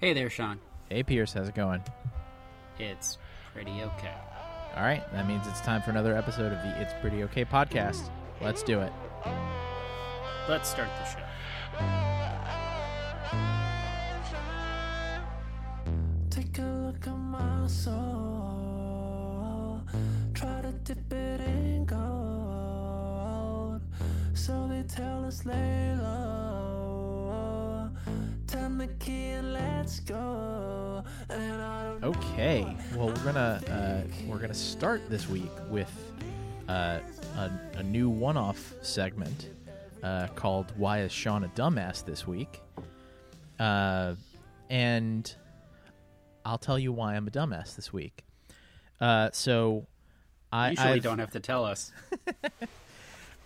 Hey there, Sean. Hey, Pierce, how's it going? It's pretty okay. All right, that means it's time for another episode of the It's Pretty Okay podcast. Let's do it. Let's start the show. Take a look at my soul. Try to dip it in gold. So they tell us lay low. Turn the key and let's go. And I don't Okay, well we're gonna uh, we're gonna start this week with uh, a, a new one-off segment uh, called "Why Is Sean a Dumbass?" This week, uh, and I'll tell you why I'm a dumbass this week. Uh, so, I Usually I've- don't have to tell us.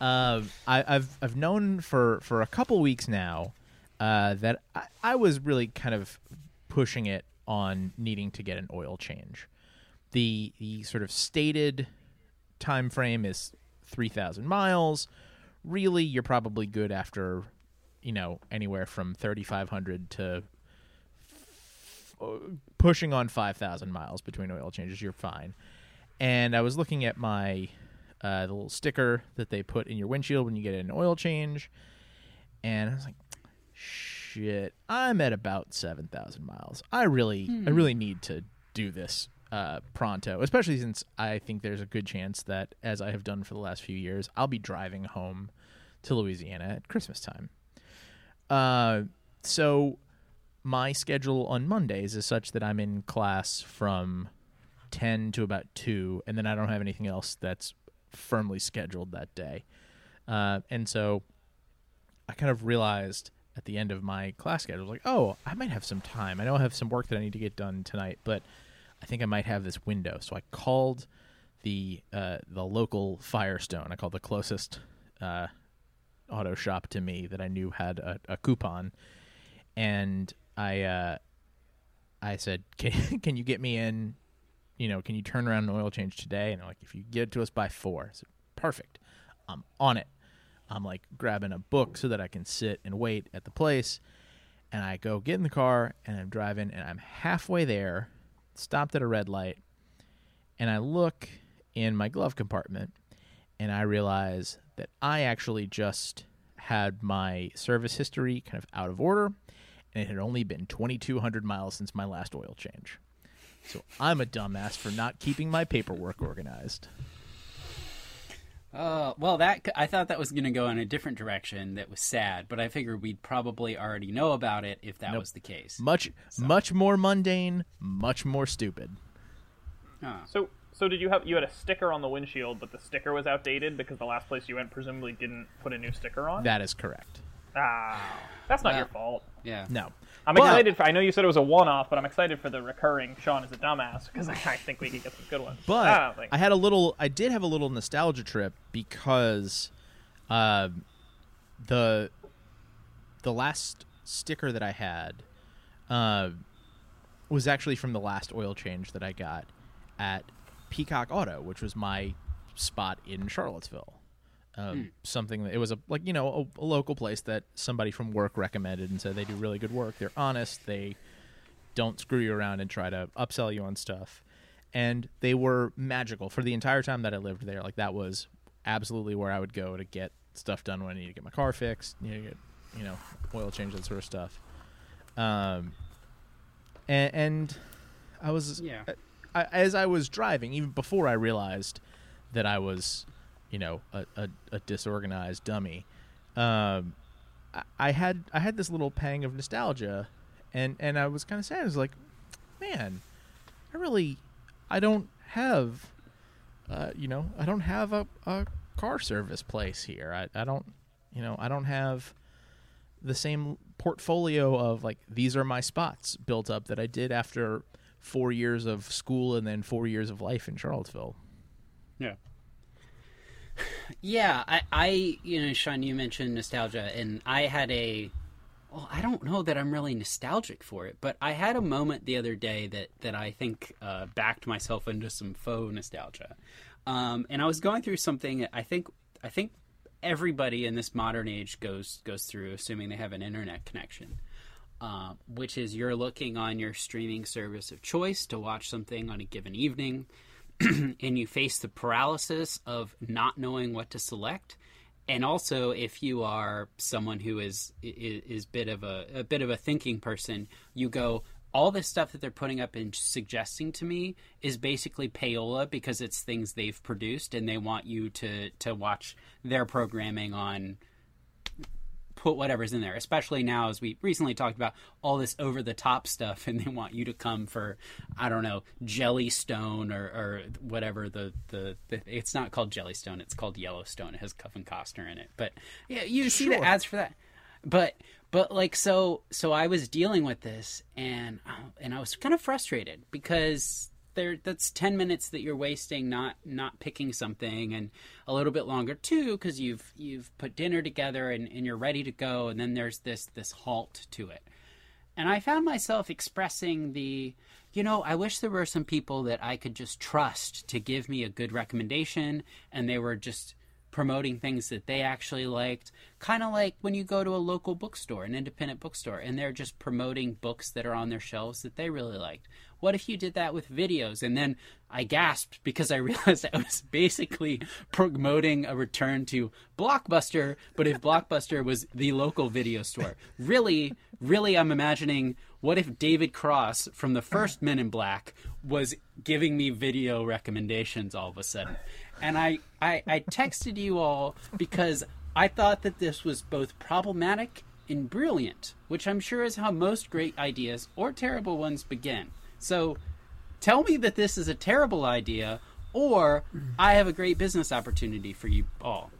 Uh, I, I've I've known for for a couple weeks now uh, that I, I was really kind of pushing it on needing to get an oil change. The the sort of stated time frame is three thousand miles. Really, you're probably good after you know anywhere from thirty five hundred to uh, pushing on 5,000 miles between oil changes, you're fine. And I was looking at my uh, the little sticker that they put in your windshield when you get an oil change, and I was like, "Shit, I'm at about 7,000 miles. I really, I really need to do this uh, pronto, especially since I think there's a good chance that, as I have done for the last few years, I'll be driving home to Louisiana at Christmas time. Uh, so my schedule on Mondays is such that I'm in class from 10 to about 2 and then I don't have anything else that's firmly scheduled that day. Uh, and so I kind of realized at the end of my class schedule I was like, "Oh, I might have some time. I know I have some work that I need to get done tonight, but I think I might have this window." So I called the uh, the local Firestone. I called the closest uh, auto shop to me that I knew had a, a coupon, and I uh, I said, "Can can you get me in? You know, can you turn around an oil change today?" And like, "If you get it to us by four, I said, "Perfect, I'm on it." I'm like grabbing a book so that I can sit and wait at the place, and I go get in the car and I'm driving and I'm halfway there, stopped at a red light, and I look in my glove compartment and I realize that I actually just had my service history kind of out of order, and it had only been 2,200 miles since my last oil change. So I'm a dumbass for not keeping my paperwork organized. Uh, well, that I thought that was going to go in a different direction. That was sad, but I figured we'd probably already know about it if that Nope. was the case. Much, much more mundane, much more stupid. Huh. So, so did you have you had a sticker on the windshield, but the sticker was outdated because the last place you went presumably didn't put a new sticker on? That is correct. ah, that's not Well- your fault. Yeah. No. I'm But- excited for. I know you said it was a one-off, but I'm excited for the recurring. Sean is a dumbass because I think we could get some good ones. But I. I had a little. I did have a little nostalgia trip because, uh, the the last sticker that I had, uh, was actually from the last oil change that I got at Peacock Auto, which was my spot in Charlottesville. Um, Something that it was a like you know a, a local place that somebody from work recommended and said they do really good work. They're honest. They don't screw you around and try to upsell you on stuff. And they were magical for the entire time that I lived there. Like that was absolutely where I would go to get stuff done when I need to get my car fixed, you know, get you know oil change that sort of stuff. Um, and, and I was Yeah. I, as I was driving, even before I realized that I was, you know, a, a, a disorganized dummy, um, I, I had I had this little pang of nostalgia, and and I was kind of sad. I was like, man, I really, I don't have, uh, you know, I don't have a, a car service place here. I, I don't, you know, I don't have the same portfolio of like these are my spots built up that I did after four years of school and then four years of life in Charlottesville. Yeah. Yeah, I, I, you know, Sean, you mentioned nostalgia, and I had a, well, I don't know that I'm really nostalgic for it, but I had a moment the other day that that I think uh, backed myself into some faux nostalgia, um, and I was going through something. I think I think everybody in this modern age goes goes through, assuming they have an internet connection. uh, which is you're looking on your streaming service of choice to watch something on a given evening, and you face the paralysis of not knowing what to select. And also, if you are someone who is is, is bit of a, a bit of a thinking person, you go, all this stuff that they're putting up and suggesting to me is basically payola because it's things they've produced and they want you to to watch their programming on put whatever's in there especially now as we recently talked about all this over the top stuff and they want you to come for i don't know jellystone or, or whatever the, the, the it's not called jellystone it's called yellowstone. It has Kevin Costner in it. But yeah you see the ads for that. But but like so so i was dealing with this and and i was kind of frustrated because there that's 10 minutes that you're wasting not not picking something and a little bit longer. Too because you've you've put dinner together and, and you're ready to go and then there's this this halt to it. And I found myself expressing the, you know, I wish there were some people that I could just trust to give me a good recommendation and they were just promoting things that they actually liked. Kind of like when you go to a local bookstore, an independent bookstore, and they're just promoting books that are on their shelves that they really liked. What if you did that with videos? And then I gasped because I realized I was basically promoting a return to Blockbuster, but if Blockbuster was the local video store. Really, really, I'm imagining what if David Cross from the first Men in Black was giving me video recommendations all of a sudden? And I, I, I texted you all because I thought that this was both problematic and brilliant, which I'm sure is how most great ideas or terrible ones begin. So tell me that this is a terrible idea or I have a great business opportunity for you all.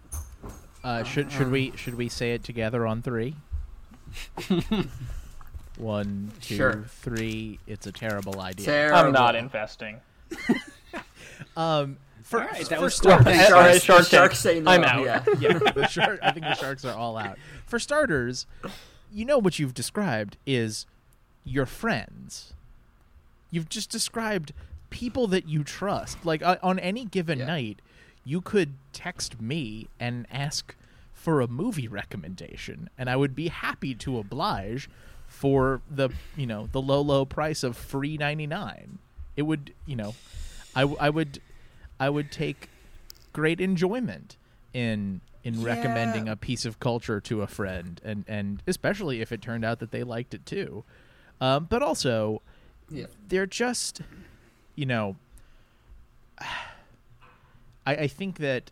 Uh, should should we should we say it together on three? One, two, three. Sure. It's a terrible idea. Terrible. I'm not investing. Um, for, All right, for that was starters, Thanks, Sharks, guys. Shark the sharks no. I'm out. Yeah. yeah, the shark. I think the sharks are all out. For starters, you know what you've described is your friends. You've just described people that you trust. Like uh, on any given Yeah. night, you could text me and ask for a movie recommendation, and I would be happy to oblige for the you know the low low price of free ninety nine. It would you know, I I would I would take great enjoyment in in recommending a piece of culture to a friend, and and especially if it turned out that they liked it too. Um, but also, Yeah. they're just, you know, I, I think that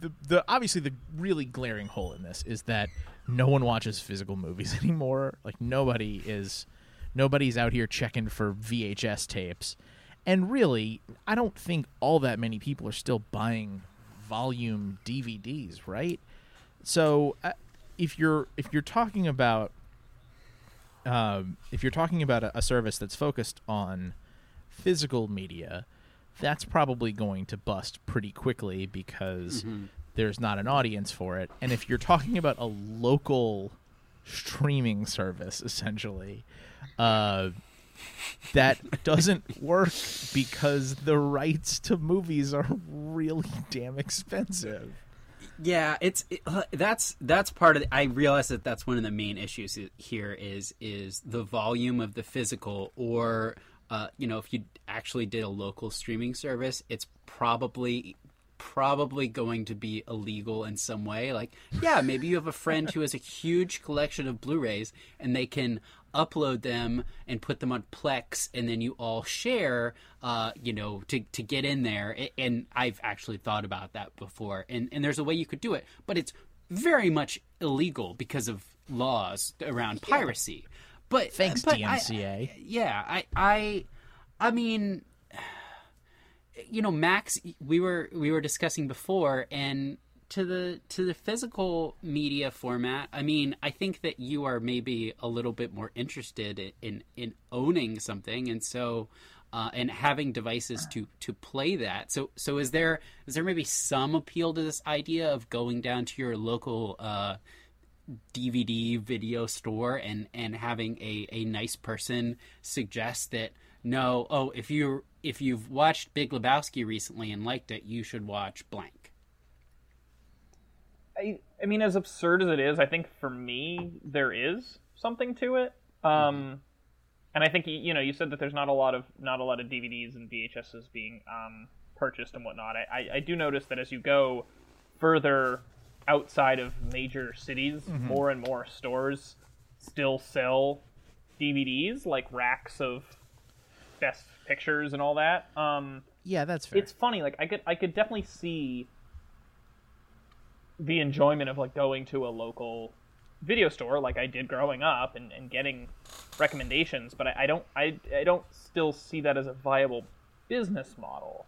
the the obviously the really glaring hole in this is that no one watches physical movies anymore. Like nobody is nobody's out here checking for VHS tapes. And really, I don't think all that many people are still buying volume DVDs, right? So, uh, if you're if you're talking about um, if you're talking about a, a service that's focused on physical media, that's probably going to bust pretty quickly because there's not an audience for it. And if you're talking about a local streaming service, essentially, uh, that doesn't work because the rights to movies are really damn expensive. Yeah, it's it, uh, that's that's part of. The, I realize that that's one of the main issues here is is the volume of the physical, or uh, you know, if you actually did a local streaming service, it's probably probably going to be illegal in some way. Like, yeah, maybe you have a friend who has a huge collection of Blu-rays, and they can upload them and put them on Plex, and then you all share, uh, you know, to, to get in there. And I've actually thought about that before, and and there's a way you could do it, but it's very much illegal because of laws around piracy. But Thanks, but I- yeah, I I I mean you know max we were we were discussing before and to the to the physical media format i mean i think that you are maybe a little bit more interested in in, in owning something and so uh, and having devices to to play that so so is there is there maybe some appeal to this idea of going down to your local uh DVD video store and and having a a nice person suggest that no oh if you if you've watched Big Lebowski recently and liked it you should watch blank. I, I mean, as absurd as it is, I think for me there is something to it. Um, and I think you know you said that there's not a lot of not a lot of DVDs and VHSs being um, purchased and whatnot. I, I, I do notice that as you go further outside of major cities, more and more stores still sell DVDs, like racks of best pictures and all that. Um, Yeah, that's fair. it's funny like i could i could definitely see the enjoyment of like going to a local video store like i did growing up and, and getting recommendations but I, I don't I, I don't still see that as a viable business model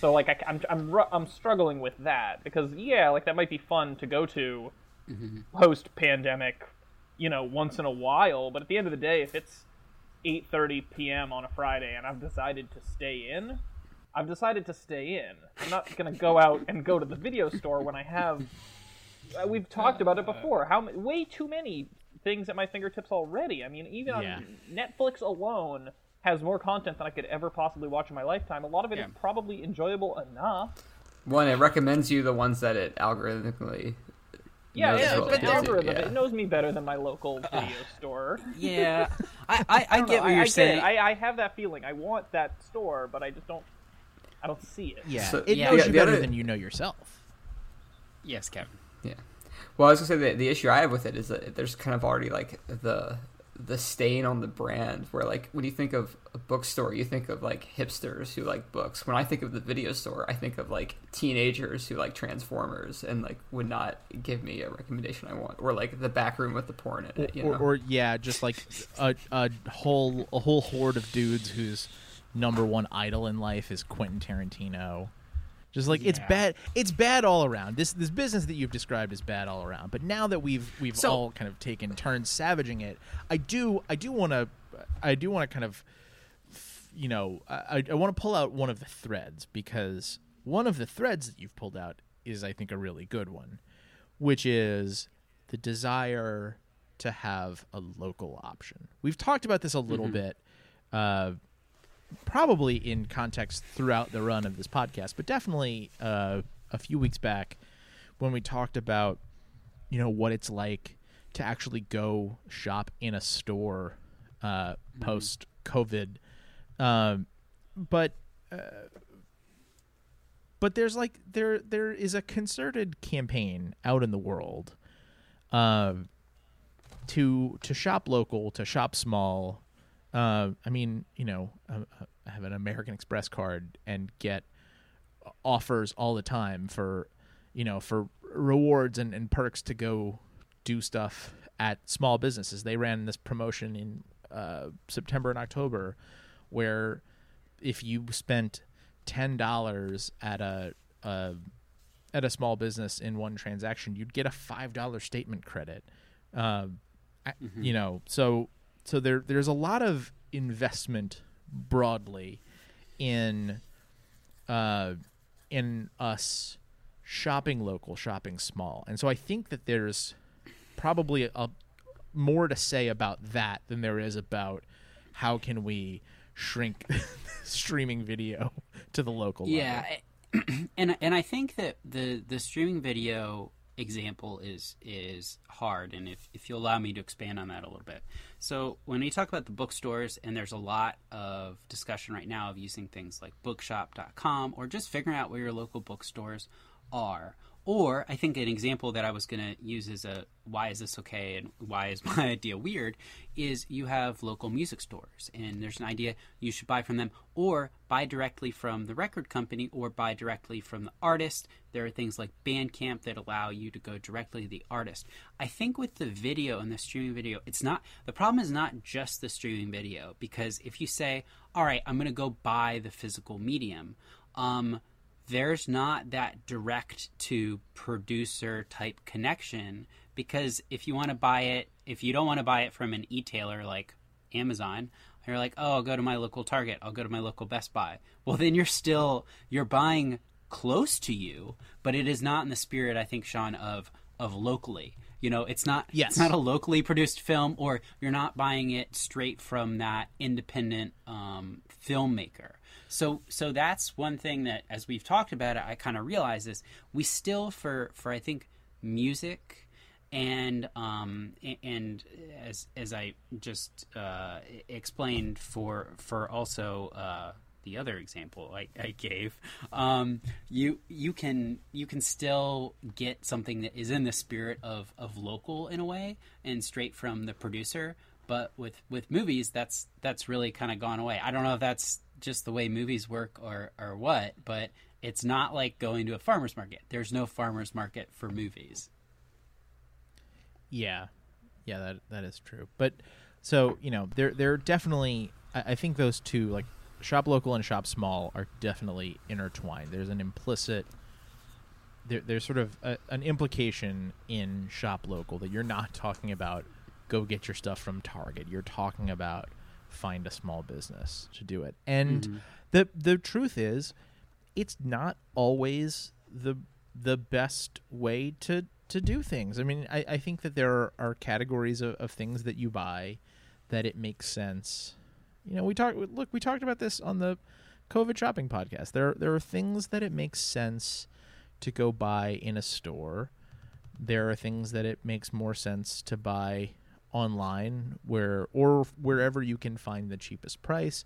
so like I, am I'm, ru- I'm struggling with that because yeah like that might be fun to go to mm-hmm. post pandemic you know once in a while but at the end of the day if it's 8:30 p.m. on a Friday and I've decided to stay in, I've decided to stay in. I'm not going to go out and go to the video store when I have uh, we've talked about it before. How ma- way too many things at my fingertips already. I mean, even Yeah. on Netflix alone has more content than I could ever possibly watch in my lifetime. A lot of it is Yeah. probably enjoyable enough. One, it recommends you the ones that it algorithmically. Yeah, knows yeah, what it's to an algorithm. yeah. It knows me better than my local video store. Yeah, I, I, I don't get know. what I, you're I saying. Get it. I, I have that feeling. I want that store, but I just don't. I don't see it. yeah, So- it Yeah. knows Yeah, you better other- than you know yourself. yes, Kevin. Yeah. Well, I was gonna say the the issue I have with it is that there's kind of already like the the stain on the brand where like when you think of a bookstore you think of like hipsters who like books when i think of the video store i think of like teenagers who like transformers and like would not give me a recommendation i want or like the back room with the porn in it you or, know or yeah, just like a, a whole a whole horde of dudes whose number one idol in life is Quentin Tarantino. Just like it's bad, it's bad all around. This this business that you've described is bad all around. But now that we've we've So- all kind of taken turns savaging it, I do I do want to I do want to kind of you know I I want to pull out one of the threads because one of the threads that you've pulled out is I think a really good one, which is the desire to have a local option. We've talked about this a little bit, uh, probably in context throughout the run of this podcast, but definitely uh, a few weeks back when we talked about, you know, what it's like to actually go shop in a store uh, post COVID. Um, but uh, but there's like there there is a concerted campaign out in the world uh, to to shop local, to shop small. Uh, I mean, you know, I, I have an American Express card and get offers all the time for, you know, for rewards and, and perks to go do stuff at small businesses. They ran this promotion in uh, September and October where if you spent ten dollars at a, a at a small business in one transaction, you'd get a five dollar statement credit. Um, I- You know, so so there there's a lot of investment broadly in uh, in us shopping local, shopping small, and so I think that there's probably a, more to say about that than there is about how can we shrink streaming video to the local level. Yeah, I- and and I think that the the streaming video example is is hard, and if if you allow me to expand on that a little bit. So when we talk about the bookstores, and there's a lot of discussion right now of using things like Bookshop.com or just figuring out where your local bookstores are. Or I think an example that I was going to use as a why is this okay and why is my idea weird is you have local music stores and there's an idea you should buy from them or buy directly from the record company or buy directly from the artist. There are things like Bandcamp that allow you to go directly to the artist. I think with the video and the streaming video, it's not the problem is not just the streaming video because if you say, "All right, I'm going to go buy the physical medium," um, there's not that direct to producer type connection because if you want to buy it, if you don't want to buy it from an e-tailer like Amazon, you're like, "Oh, I'll go to my local Target, I'll go to my local Best Buy." Well, then you're still you're buying close to you, but it is not in the spirit I think Sean of of locally. You know, it's not Yes. it's not a locally produced film or you're not buying it straight from that independent um, filmmaker. So so that's one thing that as we've talked about it, I kind of realize is we still for for I think music and um, and as as I just uh, explained for for also uh, the other example I, I gave, um, you you can you can still get something that is in the spirit of, of local in a way and straight from the producer. But with, with movies, that's that's really kind of gone away. I don't know if that's just the way movies work or, or what, but it's not like going to a farmer's market. There's no farmer's market for movies. Yeah, yeah, that that is true. But so you know, they're they're definitely. I, I think those two, like shop local and shop small, are definitely intertwined. There's an implicit. There, there's sort of a, an implication in shop local that you're not talking about go get your stuff from Target. You're talking about find a small business to do it. And mm-hmm. the the truth is, it's not always the the best way to to do things. I mean, I, I think that there are, are categories of, of things that you buy that it makes sense. You know, we talked look, we talked about this on the COVID shopping podcast. There there are things that it makes sense to go buy in a store. There are things that it makes more sense to buy online where or wherever you can find the cheapest price.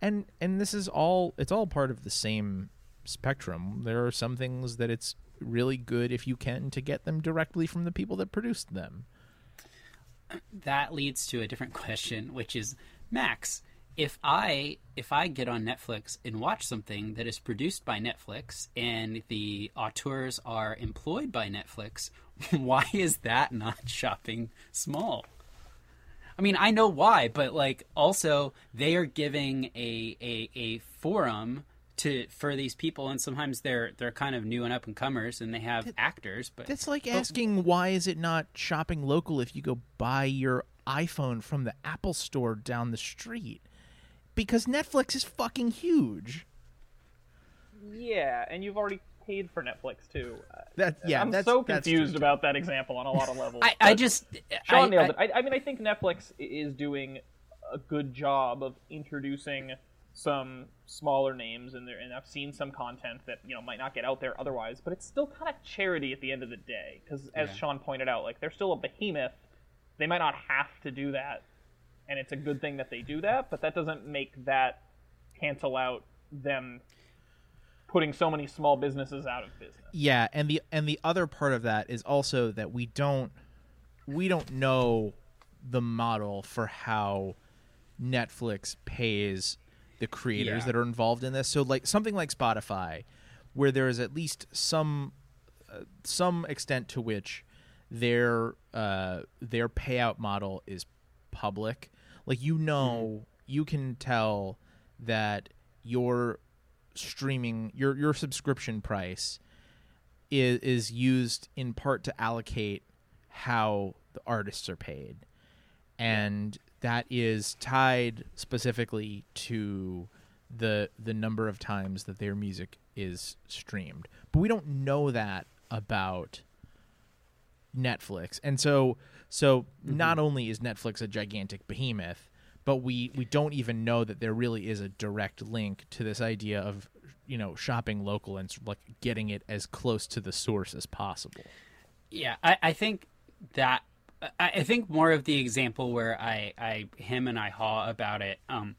And and this is all it's all part of the same spectrum. There are some things that it's really good if you can to get them directly from the people that produced them. that leads to a different question, which is Max. If I if I get on Netflix and watch something that is produced by Netflix and the auteurs are employed by Netflix, why is that not shopping small? I mean, I know why, but like also they are giving a a, a forum to for these people, and sometimes they're they're kind of new and up and comers, and they have actors. But That's like asking why is it not shopping local if you go buy your iPhone from the Apple store down the street? Because Netflix is fucking huge. Yeah, and you've already paid for Netflix too. Uh, That yeah, I'm that's so confused about that example on a lot of levels. I, I just Sean I, nailed I- it. I, I mean, I think Netflix is doing a good job of introducing some smaller names in there, and I've seen some content that you know might not get out there otherwise, but it's still kind of charity at the end of the day. Because as Yeah. Sean pointed out, like they're still a behemoth. They might not have to do that, and it's a good thing that they do that. But that doesn't make that cancel out them putting so many small businesses out of business. Yeah, and the and the other part of that is also that we don't we don't know the model for how Netflix pays the creators Yeah. that are involved in this. So like something like Spotify where there is at least some uh, some extent to which their uh, their payout model is public. Like you know, you can tell that your streaming your your subscription price is is used in part to allocate how the artists are paid. And that is tied specifically to the the number of times that their music is streamed. But we don't know that about Netflix. And so so mm-hmm. not only is Netflix a gigantic behemoth but we we don't even know that there really is a direct link to this idea of you know shopping local and like getting it as close to the source as possible. Yeah, I, I think that I, I think more of the example where I, I him and I haw about it, um,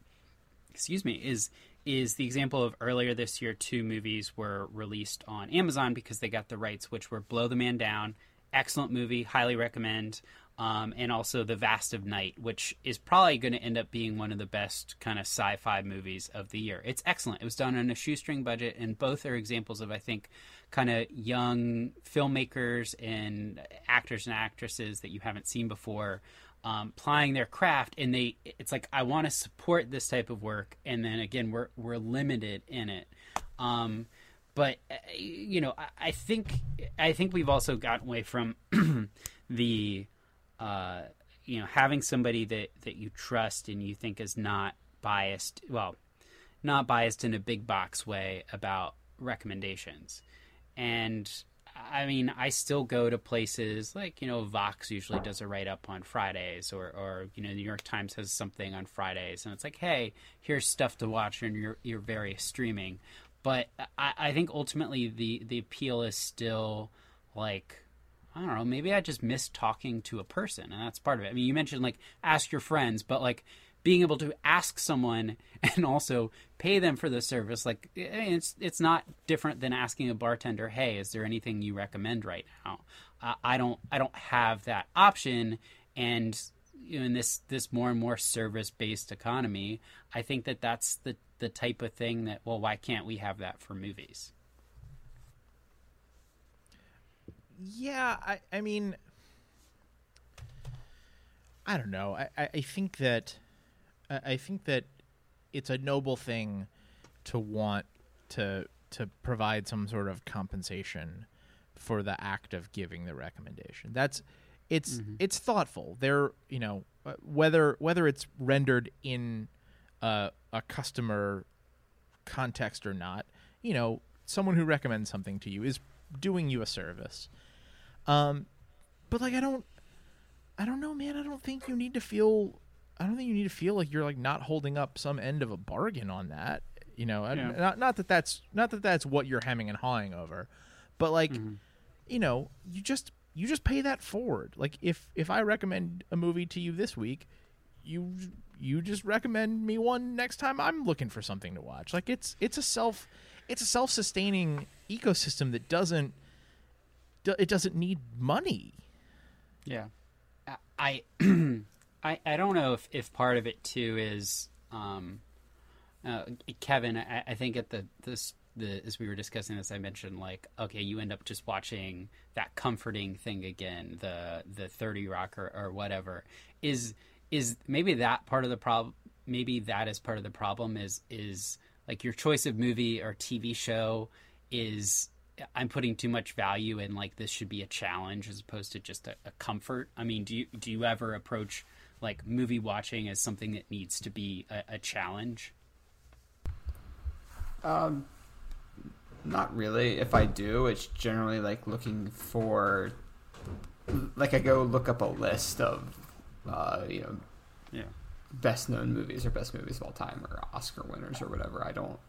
excuse me, is is the example of earlier this year two movies were released on Amazon because they got the rights, which were Blow the Man Down, excellent movie, highly recommend, um, and also The Vast of Night, which is probably going to end up being one of the best kind of sci-fi movies of the year. It's excellent. It was done on a shoestring budget, and both are examples of I think kind of young filmmakers and actors and actresses that you haven't seen before um, plying their craft and they it's like i want to support this type of work and then again we're we're limited in it um, but uh, you know I, I think i think we've also gotten away from the uh, you know having somebody that that you trust and you think is not biased well not biased in a big box way about recommendations and I mean, I still go to places like you know Vox usually does a write up on Fridays, or or you know the New York Times has something on Fridays, and it's like, hey, here's stuff to watch in your your various streaming. But I, I think ultimately the the appeal is still like I don't know, maybe I just miss talking to a person, and that's part of it. I mean, you mentioned like ask your friends, but like being able to ask someone and also pay them for the service, like it's it's not different than asking a bartender, "Hey, is there anything you recommend right now?" Uh, I don't I don't have that option, and in this this more and more service based economy, I think that that's the the type of thing that well, why can't we have that for movies? Yeah, I, I mean, I don't know. I, I, I think that I, I think that it's a noble thing to want to to provide some sort of compensation for the act of giving the recommendation. That's it's it's thoughtful. There, you know, uh, whether whether it's rendered in uh, a customer context or not, you know, someone who recommends something to you is doing you a service. Um, but like I don't, I don't know, man. I don't think you need to feel. I don't think you need to feel like you're like not holding up some end of a bargain on that. You know, Yeah. not not that that's not that that's what you're hemming and hawing over, but like, you know, you just you just pay that forward. Like if if I recommend a movie to you this week, you you just recommend me one next time I'm looking for something to watch. Like it's it's a self it's a self sustaining ecosystem that doesn't do- it doesn't need money. Yeah, I I I don't know if if part of it too is um, uh, Kevin. I, I think at the this the as we were discussing this, I mentioned like okay, you end up just watching that comforting thing again, the the Thirty Rock or, or whatever. Is is maybe that part of the problem? Maybe that is part of the problem. Is is like your choice of movie or TV show is I'm putting too much value in like this should be a challenge as opposed to just a, a comfort. I mean, do you do you ever approach like movie watching as something that needs to be a, a challenge? Um, not really. If I do, it's generally like looking for, like I go look up a list of, uh, you know, Yeah. best known movies or best movies of all time or Oscar winners or whatever. I don't.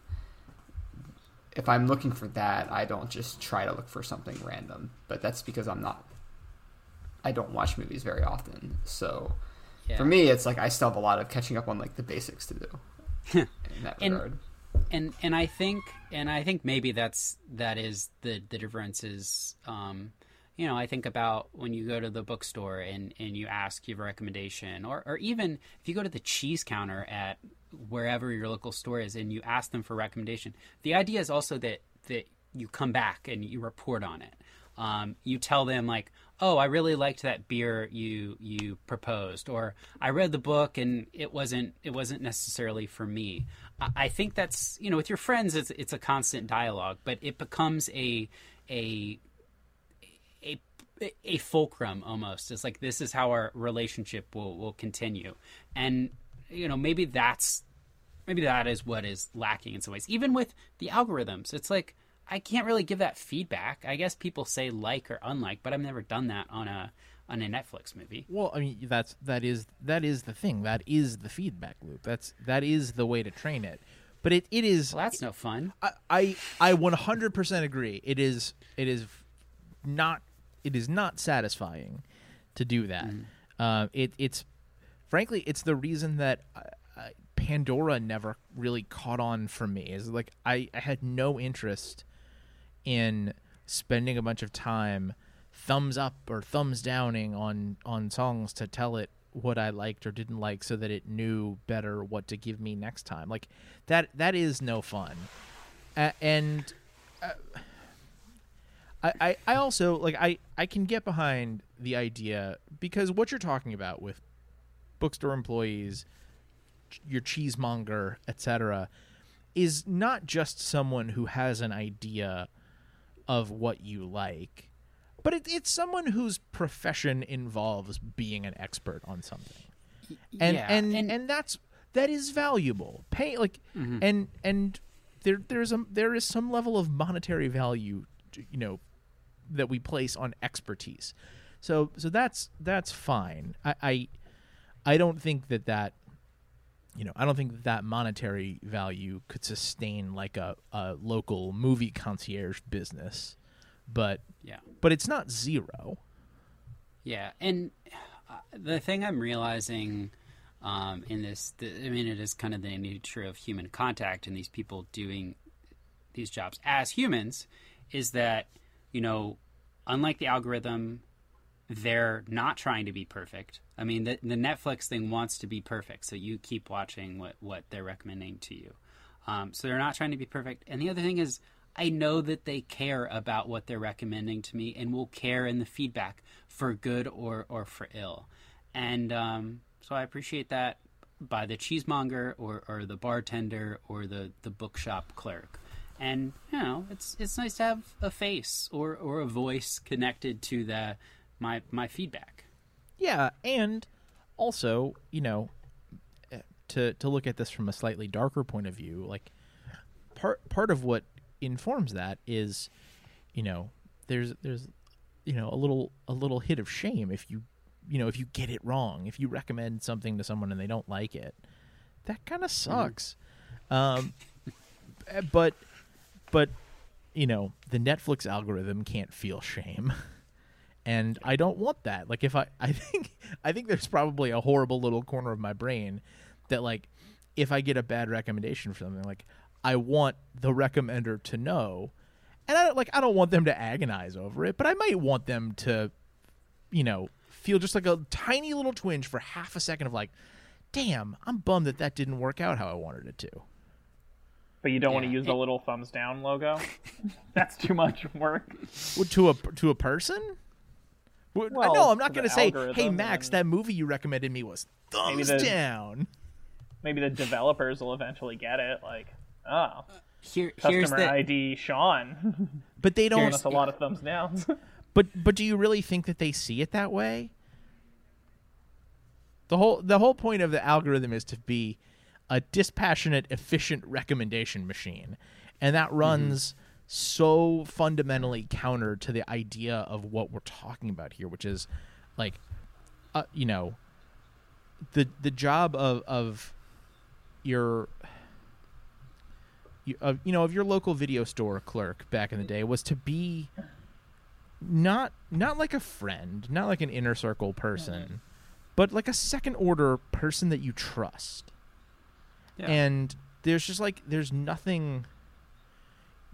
If I'm looking for that, I don't just try to look for something random. But that's because I'm not. I don't watch movies very often, so Yeah. for me, it's like I still have a lot of catching up on like the basics to do. in that And- regard. and and I think and I think maybe that's that is the the difference is um you know I think about when you go to the bookstore and and you ask a recommendation or or even if you go to the cheese counter at wherever your local store is and you ask them for recommendation the idea is also that that you come back and you report on it. Um, you tell them like oh i really liked that beer you you proposed or i read the book and it wasn't it wasn't necessarily for me. I, I think that's you know with your friends it's it's a constant dialogue but it becomes a a a a fulcrum almost it's like this is how our relationship will will continue and you know maybe that's maybe that is what is lacking in some ways even with the algorithms it's like i can't really give that feedback i guess people say like or unlike but i've never done that on a on a netflix movie Well, I mean that's that is that is the thing. That is the feedback loop. That's that is the way to train it. But it, it is well that's no fun I I I 100% agree. It is it is not it is not satisfying to do that. Uh, it it's frankly it's the reason that uh, uh, Pandora never really caught on for me. Is like I, I had no interest in spending a bunch of time thumbs up or thumbs downing on on songs to tell it what I liked or didn't like so that it knew better what to give me next time. Like that that is no fun. Uh, and uh, I, I I also like I I can get behind the idea because what you're talking about with bookstore employees, ch- your cheesemonger, etc., is not just someone who has an idea of what you like, but it, it's someone whose profession involves being an expert on something, and yeah, and, and- and that's that is valuable. Pay like Mm-hmm. and and there there's a there is some level of monetary value, you know, that we place on expertise. So so that's that's fine. I I, I don't think that that you know I don't think that, that monetary value could sustain like a, a local movie concierge business, but yeah but it's not zero. Yeah, and uh, the thing I'm realizing um, in this, the, I mean, it is kind of the nature of human contact and these people doing these jobs as humans, is that you know, unlike the algorithm, they're not trying to be perfect. I mean, the, the Netflix thing wants to be perfect, so you keep watching what what they're recommending to you. Um, so they're not trying to be perfect. And the other thing is, I know that they care about what they're recommending to me and will care in the feedback for good or, or for ill. And um, so I appreciate that by the cheesemonger or, or the bartender or the, the bookshop clerk. And you know, it's it's nice to have a face or, or a voice connected to the my my feedback. Yeah, and also, you know, to to look at this from a slightly darker point of view, like part part of what informs that is, you know, there's there's you know a little a little hit of shame if you you know if you get it wrong, if you recommend something to someone and they don't like it, that kind of sucks. Um, eh, but but you know the Netflix algorithm can't feel shame. and I don't want that. Like if I I think I think there's probably a horrible little corner of my brain that like if I get a bad recommendation for something like I want the recommender to know and I don't like I don't want them to agonize over it, but I might want them to you know, feel just like a tiny little twinge for half a second of like damn, I'm bummed that that didn't work out how I wanted it to. But you don't want to Yeah, use the little thumbs down logo. That's too much work. Well, to a to a person? Well, Well, no, I'm not going to say, "Hey Max, and- that movie you recommended me was Maybe thumbs the- down." Maybe the developers will eventually get it. Like, oh, Here here's customer the ID Sean But they don't. us a lot of thumbs downs. But but do you really think that they see it that way? The whole the whole point of the algorithm is to be a dispassionate, efficient recommendation machine, and that runs so fundamentally counter to the idea of what we're talking about here, which is like, uh, you know, the the job of of your of, you know of your local video store clerk back in the day was to be not not like a friend, not like an inner circle person, but like a second order person that you trust. Yeah. And there's just like there's nothing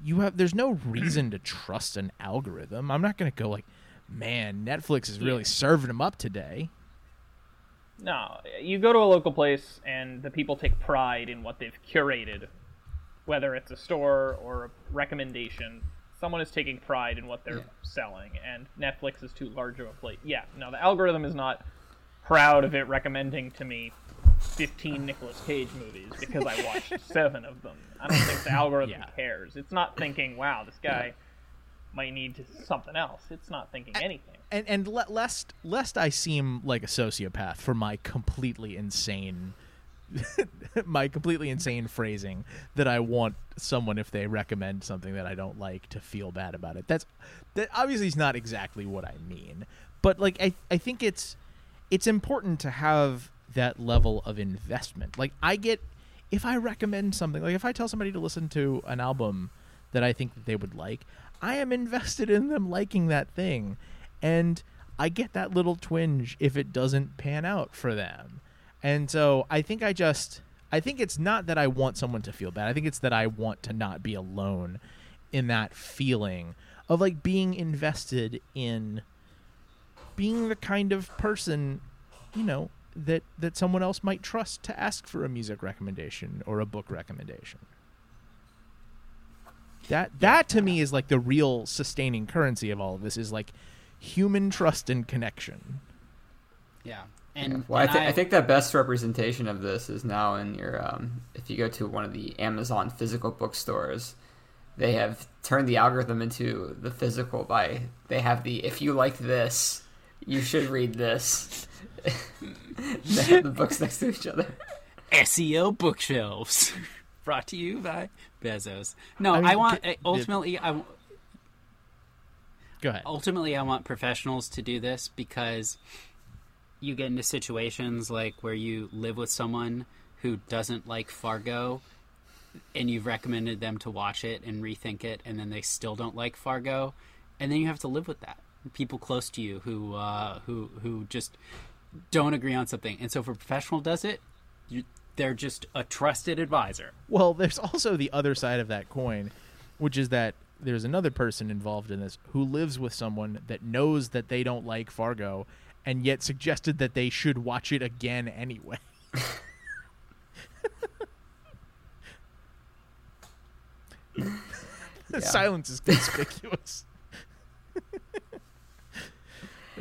you have there's no reason to trust an algorithm. I'm not going to go like, "Man, Netflix is really Yeah. serving them up today." no, you go to a local place and the people take pride in what they've curated, whether it's a store or a recommendation. Someone is taking pride in what they're Yeah. selling, and Netflix is too large of a plate. Yeah, no, the algorithm is not proud of it recommending to me 15 Nicolas Cage movies because I watched seven of them. I don't think the algorithm Yeah. cares. It's not thinking, wow, this guy might need to, something else. It's not thinking anything. And and le- lest lest I seem like a sociopath for my completely insane my completely insane phrasing that I want someone if they recommend something that I don't like to feel bad about it. That's that obviously is not exactly what I mean. But like I I think it's it's important to have that level of investment. Like I get if I recommend something, like if I tell somebody to listen to an album that I think that they would like, I am invested in them liking that thing. And I get that little twinge if it doesn't pan out for them. And so I think I just I think it's not that I want someone to feel bad. I think it's that I want to not be alone in that feeling of like being invested in being the kind of person, you know, that that someone else might trust to ask for a music recommendation or a book recommendation. That that to me is like the real sustaining currency of all of this is like human trust and connection. yeah. And, Well, I, and th- I think the best representation of this is now in your um, if you go to one of the Amazon physical bookstores, they have turned the algorithm into the physical by they have the if you like this, you should read this. They have the books next to each other. SEO bookshelves brought to you by Bezos. No, I I, want ca- ultimately I Go ahead. ultimately I want professionals to do this because you get into situations like where you live with someone who doesn't like Fargo and you've recommended them to watch it and rethink it and then they still don't like Fargo and then you have to live with that. people close to you who uh, who who just don't agree on something. And so if a professional does it, you, they're just a trusted advisor. Well, there's also the other side of that coin, which is that there's another person involved in this who lives with someone that knows that they don't like Fargo and yet suggested that they should watch it again anyway. Yeah. Silence is conspicuous.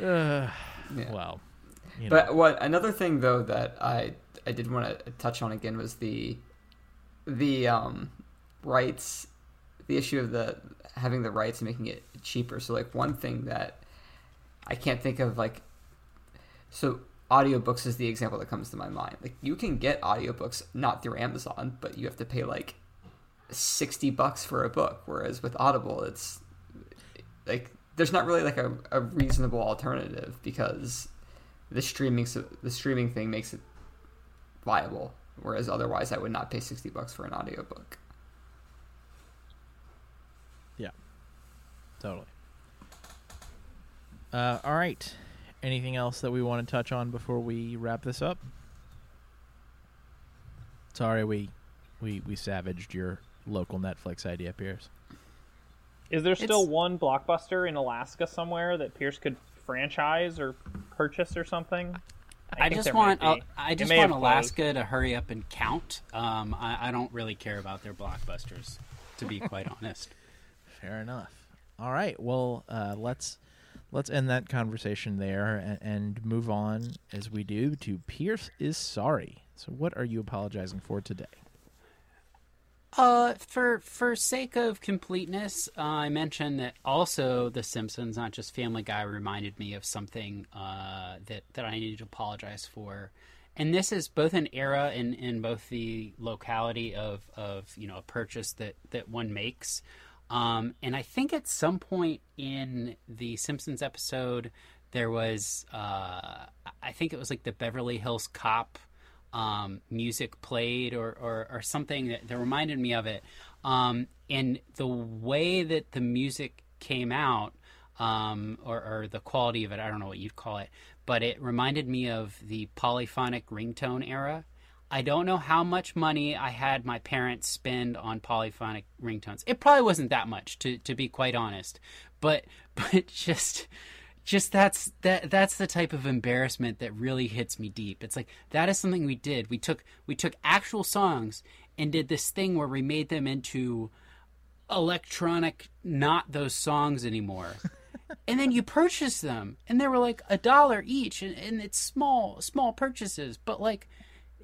uh, Yeah. Well, you know. But what another thing though that I I did want to touch on again was the the um rights the issue of the having the rights and making it cheaper. So like one thing that I can't think of like so audiobooks is the example that comes to my mind. Like you can get audiobooks not through Amazon, but you have to pay like 60 bucks for a book whereas with Audible it's like there's not really like a, a reasonable alternative because the streaming so the streaming thing makes it viable whereas otherwise I would not pay 60 bucks for an audiobook. Yeah. Totally. Uh, all right. Anything else that we want to touch on before we wrap this up? Sorry, we we we savaged your local Netflix idea, Pierce. Is there still It's- one blockbuster in Alaska somewhere that Pierce could franchise or purchase or something? I, think just want might uh, be. I just want have Alaska to hurry up and count. Um, I, I don't really care about their blockbusters, to be quite honest. Fair enough. All right. Well, uh, let's let's end that conversation there and, and move on as we do to Pierce is sorry. So, what are you apologizing for today? Uh, for for sake of completeness, uh, I mentioned that also The Simpsons, not just Family Guy, reminded me of something uh, that that I needed to apologize for, and this is both an era in, in both the locality of, of you know a purchase that that one makes, um, and I think at some point in the Simpsons episode there was uh, I think it was like the Beverly Hills Cop um, music played or, or, or something that, that reminded me of it. Um, and the way that the music came out, um, or, or the quality of it, I don't know what you'd call it, but it reminded me of the polyphonic ringtone era. I don't know how much money I had my parents spend on polyphonic ringtones. It probably wasn't that much, to, to be quite honest. But but just just that's that that's the type of embarrassment that really hits me deep. It's like that is something we did. We took we took actual songs and did this thing where we made them into electronic not those songs anymore. and then you purchase them and they were like a dollar each and, and it's small small purchases, but like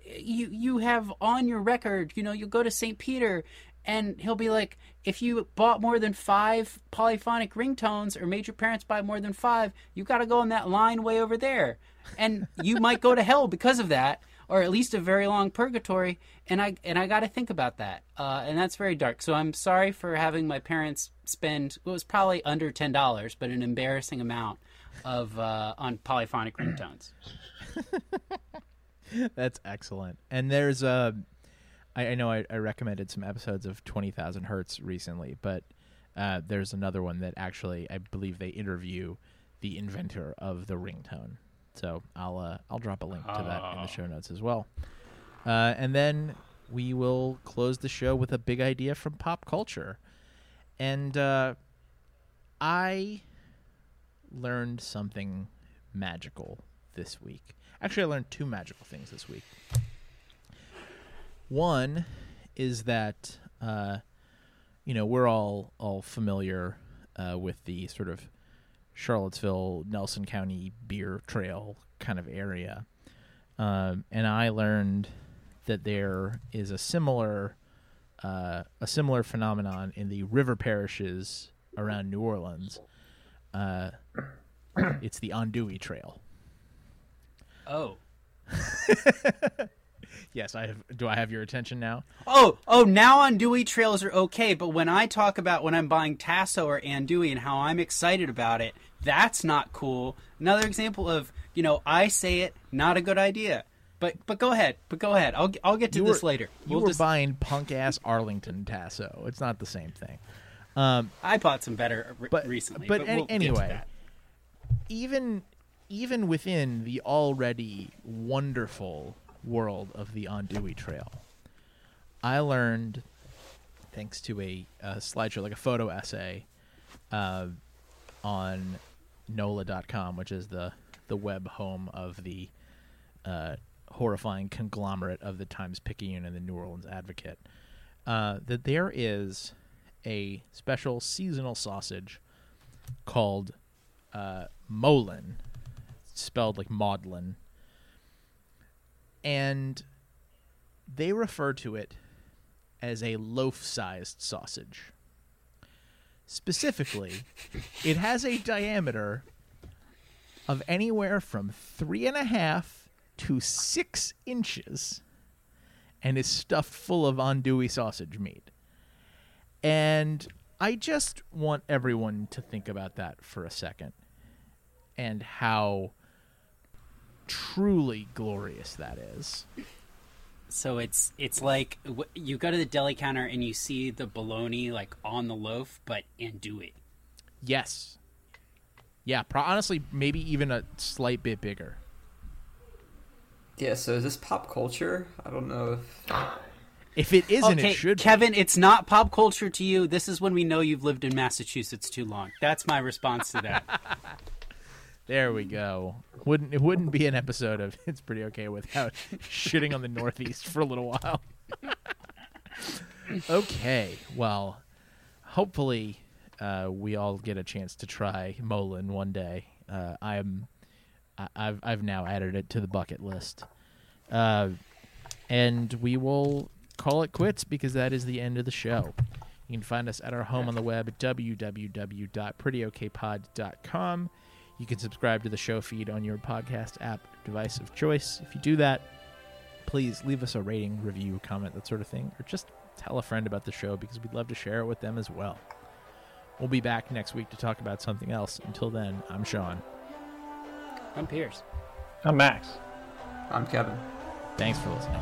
you you have on your record, you know, you go to St. Peter and he'll be like, if you bought more than five polyphonic ringtones or made your parents buy more than five, you got to go in that line way over there. And you might go to hell because of that, or at least a very long purgatory. And I and I got to think about that. Uh, and that's very dark. So I'm sorry for having my parents spend what was probably under ten dollars, but an embarrassing amount of uh, on polyphonic ringtones. That's excellent. And there's a, I, I know I, I recommended some episodes of Twenty Thousand Hertz recently, but uh, there's another one that actually I believe they interview the inventor of the ringtone. So I'll uh, I'll drop a link to that in the show notes as well. Uh, and then we will close the show with a big idea from pop culture, and uh, I learned something magical this week. Actually, I learned two magical things this week. One is that uh, you know we're all all familiar uh, with the sort of Charlottesville, Nelson County beer trail kind of area, um, and I learned that there is a similar uh, a similar phenomenon in the river parishes around New Orleans. Uh, it's the Andouille Trail. Oh. Yes, I have. Do I have your attention now? Oh, oh, now andouille trails are okay, but when I talk about when I'm buying Tasso or andouille and how I'm excited about it, that's not cool. Another example of, you know, I say it, not a good idea. But but go ahead, but go ahead. I'll I'll get to You this were- later. You We'll were just- buying punk ass Arlington Tasso. It's not the same thing. Um, I bought some better re- but recently, but, but, we'll anyway, even even within the already wonderful world of the Andouille Trail, I learned thanks to a, a slideshow, like a photo essay, uh, on NOLA.com, which is the the web home of the uh, horrifying conglomerate of the Times Picayune and the New Orleans Advocate, uh, that there is a special seasonal sausage called uh, Molin, spelled like maudlin, and they refer to it as a loaf-sized sausage. Specifically, it has a diameter of anywhere from three and a half to six inches and is stuffed full of andouille sausage meat. And I just want everyone to think about that for a second and how truly glorious that is. So it's it's like you go to the deli counter and you see the bologna like on the loaf, but andouille. Yes. Yeah, pro- honestly, maybe even a slight bit bigger. Yeah, so is this pop culture? I don't know if If it isn't, okay, it should. be. Kevin, it's not pop culture to you. This is when we know you've lived in Massachusetts too long. That's my response to that. There we go. Wouldn't it wouldn't be an episode of It's Pretty Okay without shitting on the Northeast for a little while. okay, well, hopefully uh, we all get a chance to try Molin one day. Uh, I'm I've I've now added it to the bucket list, uh, and we will call it quits because that is the end of the show. You can find us at our home on the web www.prettyokpod.com. You can subscribe to the show feed on your podcast app device of choice. If you do that, please leave us a rating, review, comment, that sort of thing, or just tell a friend about the show because we'd love to share it with them as well. We'll be back next week to talk about something else. Until then, I'm Sean. I'm Pierce. I'm Max. I'm Kevin. Thanks for listening.